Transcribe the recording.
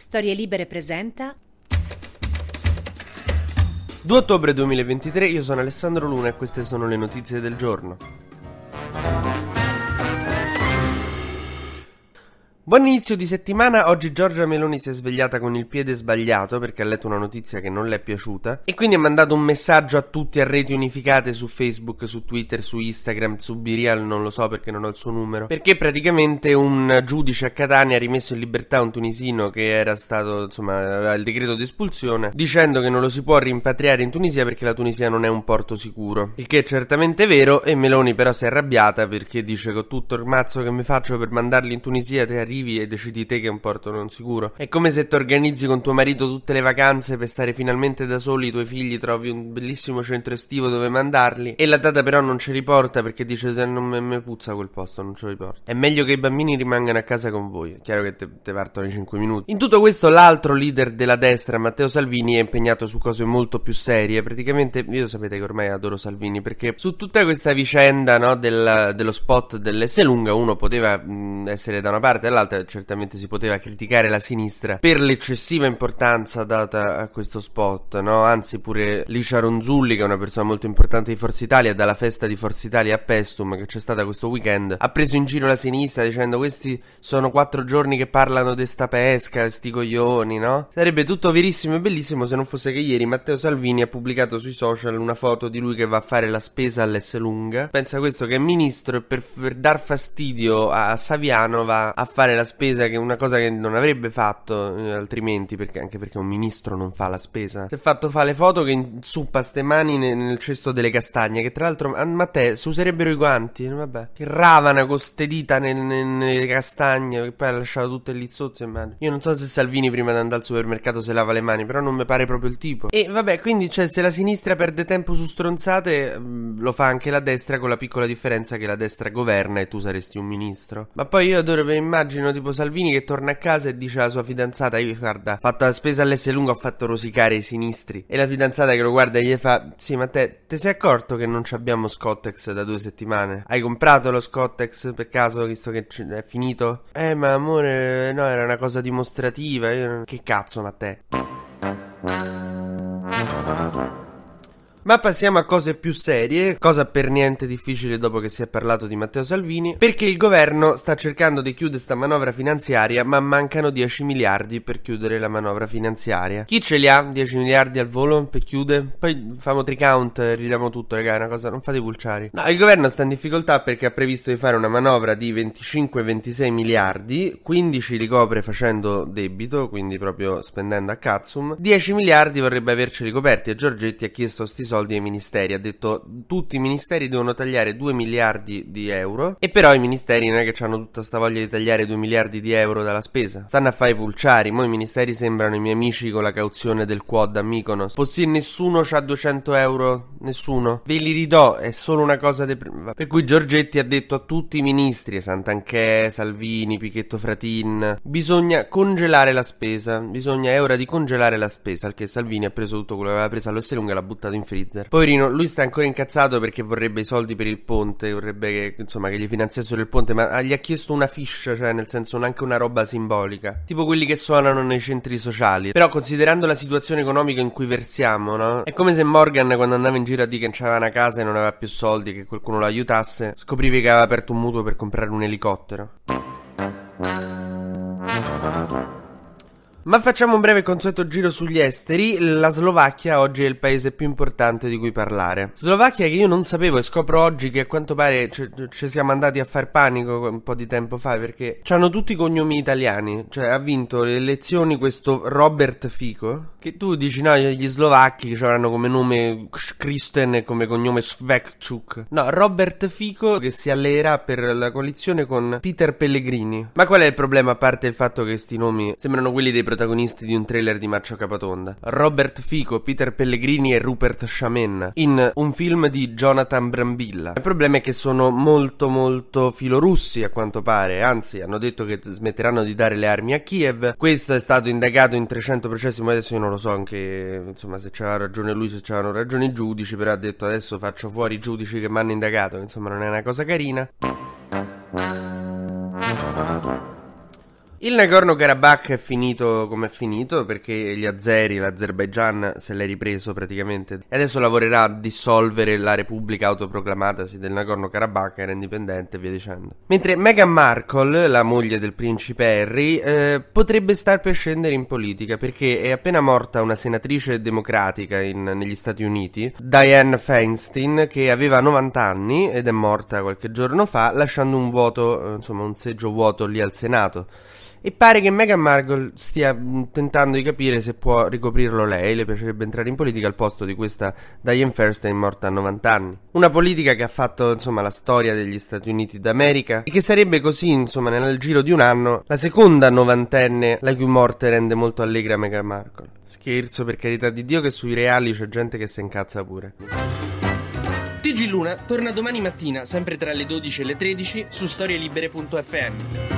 Storie Libere presenta 2 ottobre 2023, io sono Alessandro Luna e queste sono le notizie del giorno. Buon inizio di settimana, oggi Giorgia Meloni si è svegliata con il piede sbagliato perché ha letto una notizia che non le è piaciuta e quindi ha mandato un messaggio a tutti a reti unificate su Facebook, su Twitter, su Instagram, su Birial, non lo so perché non ho il suo numero, perché praticamente un giudice a Catania ha rimesso in libertà un tunisino che era stato, insomma, aveva il decreto di espulsione dicendo che non lo si può rimpatriare in Tunisia perché la Tunisia non è un porto sicuro, il che è certamente vero e Meloni però si è arrabbiata perché dice con tutto il mazzo che mi faccio per mandarli in Tunisia te arrivi arrivi e decidi te che è un porto non sicuro. È come se ti organizzi con tuo marito tutte le vacanze per stare finalmente da soli, i tuoi figli trovi un bellissimo centro estivo dove mandarli e la data però non ce li porta perché dice se non mi puzza quel posto, non ce li porta. È meglio che i bambini rimangano a casa con voi, è chiaro che te, partono in 5 minuti. In tutto questo l'altro leader della destra, Matteo Salvini, è impegnato su cose molto più serie. Praticamente, io sapete che ormai adoro Salvini perché su tutta questa vicenda no, del, dello spot dell'S lunga uno poteva mh, essere da una parte e dall'altra puntata certamente si poteva criticare la sinistra per l'eccessiva importanza data a questo spot, no? Anzi, pure Licia Ronzulli, che è una persona molto importante di Forza Italia, dalla festa di Forza Italia a Pestum, che c'è stata questo weekend, ha preso in giro la sinistra dicendo questi sono quattro giorni che parlano di sta pesca, sti coglioni, no? Sarebbe tutto verissimo e bellissimo se non fosse che ieri Matteo Salvini ha pubblicato sui social una foto di lui che va a fare la spesa all'S Pensa questo che è ministro e per, per dar fastidio a Saviano va a fare la spesa, che è una cosa che non avrebbe fatto eh, altrimenti, perché, anche perché un ministro non fa la spesa. Si è fatto fare le foto che insuppa ste mani nel, nel, cesto delle castagne, che tra l'altro, a Matteo, si userebbero i guanti, vabbè, che ravana con ste dita nel, nel, nelle castagne, che poi ha lasciato tutte lì sotto, immagino. Io non so se Salvini prima di andare al supermercato se lava le mani, però non mi pare proprio il tipo. E vabbè, quindi, cioè, se la sinistra perde tempo su stronzate, mm, lo fa anche la destra, con la piccola differenza che la destra governa e tu saresti un ministro. Ma poi io adoro, immagino tipo Salvini che torna a casa e dice alla sua fidanzata: Io guarda, ho fatto la spesa all'S lunga, ho fatto rosicare i sinistri. E la fidanzata che lo guarda gli fa: Sì, ma te, te sei accorto che non abbiamo Scottex da due settimane? Hai comprato lo Scottex per caso, visto che è finito? Eh, ma amore, no, era una cosa dimostrativa. Io... Che cazzo, ma te? Ma passiamo a cose più serie, cosa per niente difficile dopo che si è parlato di Matteo Salvini, perché il governo sta cercando di chiudere sta manovra finanziaria, ma mancano 10 miliardi per chiudere la manovra finanziaria. Chi ce li ha 10 miliardi al volo per chiudere? Poi famo tricount ridiamo tutto, raga, è una cosa, non fate pulciari. No, il governo sta in difficoltà perché ha previsto di fare una manovra di 25-26 miliardi, 15 li copre facendo debito, quindi proprio spendendo a cazzum, 10 miliardi vorrebbe averceli coperti e Giorgetti ha chiesto sti soldi soldi ai ministeri. Ha detto tutti i ministeri devono tagliare 2 miliardi di euro. E però i ministeri non è che hanno tutta sta voglia di tagliare 2 miliardi di euro dalla spesa. Stanno a fare i pulciari. Mo' i ministeri sembrano i miei amici con la cauzione del quad a Mykonos. Possibile nessuno ha 200 euro? Nessuno? Ve li ridò. È solo una cosa de... Per cui Giorgetti ha detto a tutti i ministri, Santanchè, Salvini, Pichetto Fratin, bisogna congelare la spesa. Bisogna, è ora di congelare la spesa. Che Salvini ha preso tutto quello che aveva preso all'Osselunga e l'ha buttato in freezer. Freezer. Poverino, lui sta ancora incazzato perché vorrebbe i soldi per il ponte, vorrebbe che, insomma, che gli finanziassero il ponte, ma gli ha chiesto una fish, cioè nel senso anche una roba simbolica, tipo quelli che suonano nei centri sociali. Però considerando la situazione economica in cui versiamo, no? È come se Morgan quando andava in giro a dire che c'aveva una casa e non aveva più soldi, che qualcuno lo aiutasse, scoprivi che aveva aperto un mutuo per comprare un elicottero. Ma facciamo un breve consueto giro sugli esteri. La Slovacchia oggi è il paese più importante di cui parlare. Slovacchia che io non sapevo e scopro oggi che a quanto pare ci siamo andati a far panico un po' di tempo fa perché hanno tutti i cognomi italiani. Cioè ha vinto le elezioni questo Robert Fico. Che tu dici no, gli slovacchi che avranno come nome Kristen e come cognome Svekchuk. No, Robert Fico che si alleerà per la coalizione con Peter Pellegrini. Ma qual è il problema a parte il fatto che questi nomi sembrano quelli dei protagonisti di un trailer di Marcio Capatonda. Robert Fico, Peter Pellegrini e Rupert Shamen in un film di Jonathan Brambilla. Il problema è che sono molto molto filorussi a quanto pare, anzi hanno detto che smetteranno di dare le armi a Kiev. Questo è stato indagato in 300 processi, ma adesso io non lo so anche insomma se c'aveva ragione lui, se c'avevano ragione i giudici, però ha detto adesso faccio fuori i giudici che mi hanno indagato, insomma non è una cosa carina. Il Nagorno-Karabakh è finito come è finito perché gli azeri, l'Azerbaijan se l'è ripreso praticamente e adesso lavorerà a dissolvere la repubblica autoproclamatasi del Nagorno-Karabakh, era indipendente e via dicendo. Mentre Meghan Markle, la moglie del principe Harry, eh, potrebbe star per scendere in politica perché è appena morta una senatrice democratica in, negli Stati Uniti, Dianne Feinstein, che aveva 90 anni ed è morta qualche giorno fa, lasciando un vuoto, eh, insomma un seggio vuoto lì al Senato. E pare che Meghan Markle stia mm, tentando di capire se può ricoprirlo lei. Le piacerebbe entrare in politica al posto di questa Diane Fairstein morta a 90 anni. Una politica che ha fatto, insomma, la storia degli Stati Uniti d'America e che sarebbe così, insomma, nel giro di un anno, la seconda novantenne la cui morte rende molto allegra Meghan Markle. Scherzo, per carità di Dio, che sui reali c'è gente che si incazza pure. TG Luna torna domani mattina, sempre tra le 12 e le 13, su storielibere.fm.